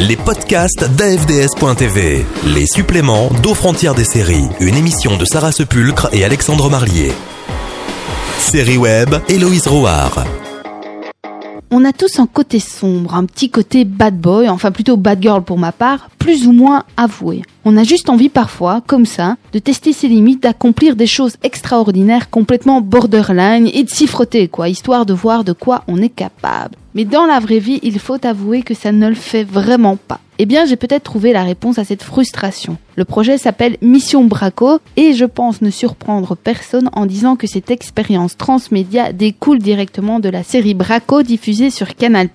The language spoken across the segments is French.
les podcasts d'AFDS.tv, les suppléments d'aux frontières des séries, une émission de Sarah Sepulcre et Alexandre Marlier. Série web, Héloïse Rouard. On a tous un côté sombre, un petit côté bad boy, enfin plutôt bad girl pour ma part, plus ou moins avoué. On a juste envie parfois, comme ça, de tester ses limites, d'accomplir des choses extraordinaires, complètement borderline et de s'y frotter, quoi, histoire de voir de quoi on est capable. Mais dans la vraie vie, il faut avouer que ça ne le fait vraiment pas. Eh bien, j'ai peut-être trouvé la réponse à cette frustration. Le projet s'appelle Mission Braco et je pense ne surprendre personne en disant que cette expérience transmédia découle directement de la série Braco diffusée sur Canal+.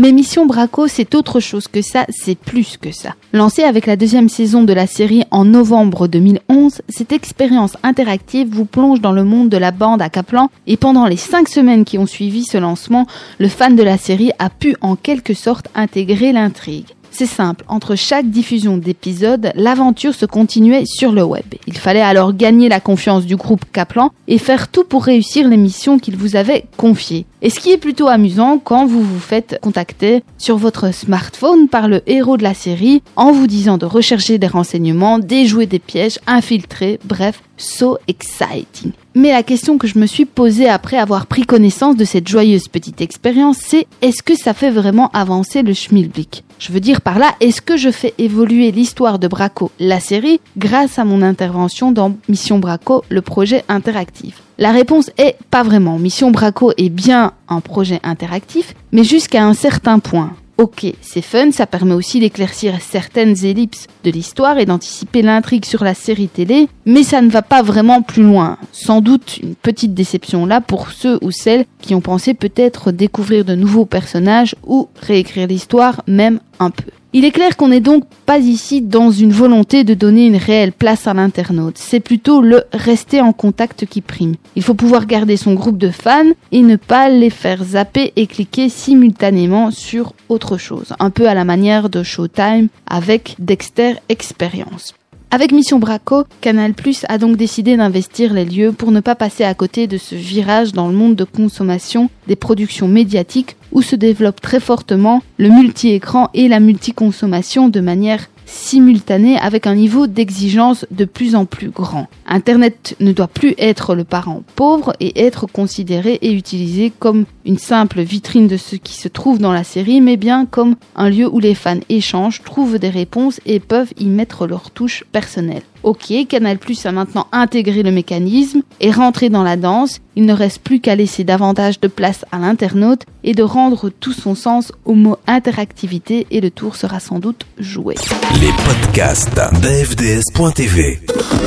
Mais Mission Braco, c'est autre chose que ça, c'est plus que ça. Lancée avec la deuxième saison de la série en novembre 2011, cette expérience interactive vous plonge dans le monde de la bande à Kaplan et pendant les cinq semaines qui ont suivi ce lancement, le fan de la série a pu en quelque sorte intégrer l'intrigue. C'est simple, entre chaque diffusion d'épisodes, l'aventure se continuait sur le web. Il fallait alors gagner la confiance du groupe Kaplan et faire tout pour réussir les missions qu'il vous avait confiées. Et ce qui est plutôt amusant quand vous vous faites contacter sur votre smartphone par le héros de la série en vous disant de rechercher des renseignements, déjouer des pièges, infiltrer, bref, so exciting. Mais la question que je me suis posée après avoir pris connaissance de cette joyeuse petite expérience, c'est est-ce que ça fait vraiment avancer le schmilblick? Je veux dire par là, est-ce que je fais évoluer l'histoire de Braco, la série, grâce à mon intervention dans Mission Braco, le projet interactif? La réponse est pas vraiment. Mission Braco est bien un projet interactif, mais jusqu'à un certain point. Ok, c'est fun, ça permet aussi d'éclaircir certaines ellipses de l'histoire et d'anticiper l'intrigue sur la série télé, mais ça ne va pas vraiment plus loin. Sans doute une petite déception là pour ceux ou celles qui ont pensé peut-être découvrir de nouveaux personnages ou réécrire l'histoire même un peu. Il est clair qu'on n'est donc pas ici dans une volonté de donner une réelle place à l'internaute. C'est plutôt le rester en contact qui prime. Il faut pouvoir garder son groupe de fans et ne pas les faire zapper et cliquer simultanément sur autre chose. Un peu à la manière de Showtime avec Dexter Experience. Avec Mission Braco, Canal Plus a donc décidé d'investir les lieux pour ne pas passer à côté de ce virage dans le monde de consommation des productions médiatiques où se développe très fortement le multi-écran et la multi-consommation de manière simultanée avec un niveau d'exigence de plus en plus grand. Internet ne doit plus être le parent pauvre et être considéré et utilisé comme une simple vitrine de ce qui se trouve dans la série, mais bien comme un lieu où les fans échangent, trouvent des réponses et peuvent y mettre leur touche personnelle. Ok, Canal Plus a maintenant intégré le mécanisme et rentré dans la danse. Il ne reste plus qu'à laisser davantage de place à l'internaute et de rendre tout son sens au mot interactivité et le tour sera sans doute joué. Les podcasts d'AFDS.tv,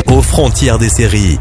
aux frontières des séries.